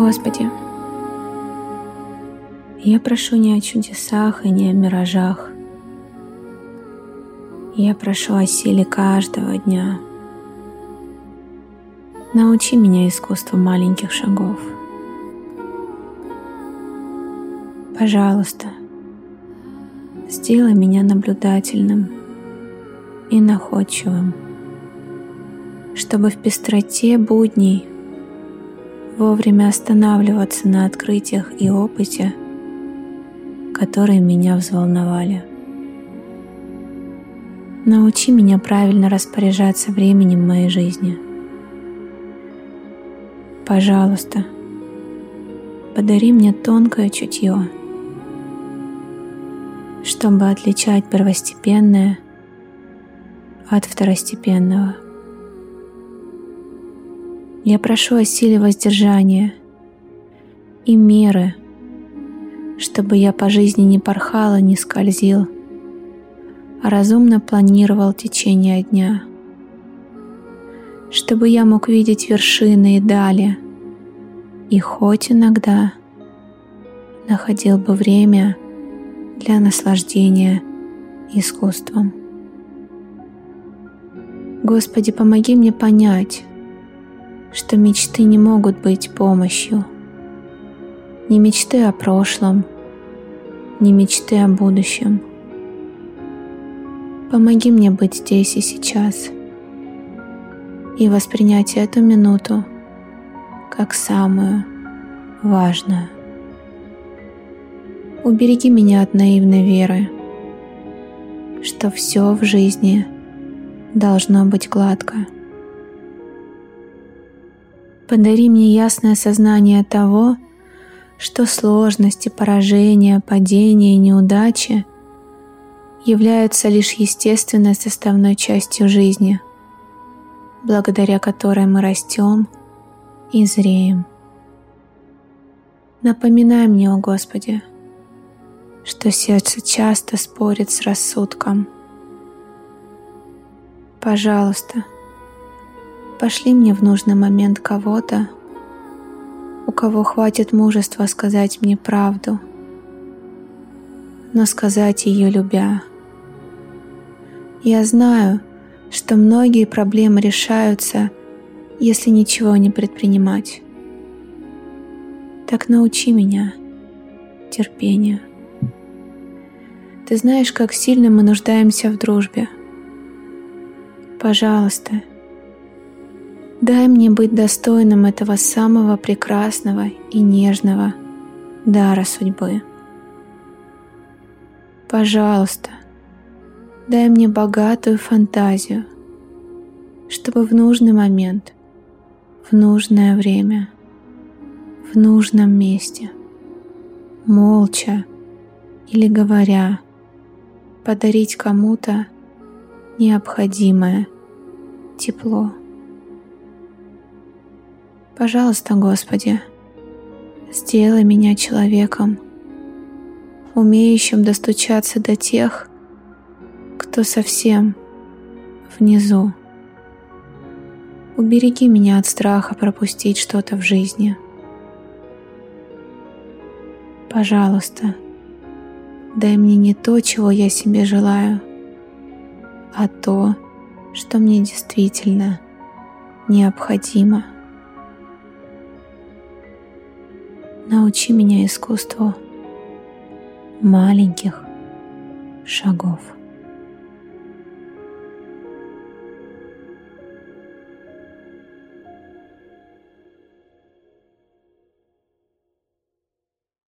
Господи, я прошу не о чудесах и не о миражах. Я прошу о силе каждого дня. Научи меня искусству маленьких шагов. Пожалуйста, сделай меня наблюдательным и находчивым, чтобы в пестроте будней вовремя останавливаться на открытиях и опыте, которые меня взволновали. Научи меня правильно распоряжаться временем моей жизни. Пожалуйста, подари мне тонкое чутье, чтобы отличать первостепенное от второстепенного. Я прошу о силе воздержания и меры, чтобы я по жизни не порхала, не скользил, а разумно планировал течение дня, чтобы я мог видеть вершины и дали, и хоть иногда находил бы время для наслаждения искусством. Господи, помоги мне понять, что мечты не могут быть помощью. Не мечты о прошлом, не мечты о будущем. Помоги мне быть здесь и сейчас и воспринять эту минуту как самую важную. Убереги меня от наивной веры, что все в жизни должно быть гладко. Подари мне ясное сознание того, что сложности, поражения, падения и неудачи являются лишь естественной составной частью жизни, благодаря которой мы растем и зреем. Напоминай мне, о Господи, что сердце часто спорит с рассудком. Пожалуйста, Пошли мне в нужный момент кого-то, у кого хватит мужества сказать мне правду, но сказать ее любя. Я знаю, что многие проблемы решаются, если ничего не предпринимать. Так научи меня терпению. Ты знаешь, как сильно мы нуждаемся в дружбе. Пожалуйста, Дай мне быть достойным этого самого прекрасного и нежного дара судьбы. Пожалуйста, дай мне богатую фантазию, чтобы в нужный момент, в нужное время, в нужном месте, молча или говоря, подарить кому-то необходимое тепло. Пожалуйста, Господи, сделай меня человеком, умеющим достучаться до тех, кто совсем внизу. Убереги меня от страха пропустить что-то в жизни. Пожалуйста, дай мне не то, чего я себе желаю, а то, что мне действительно необходимо. Научи меня искусству маленьких шагов.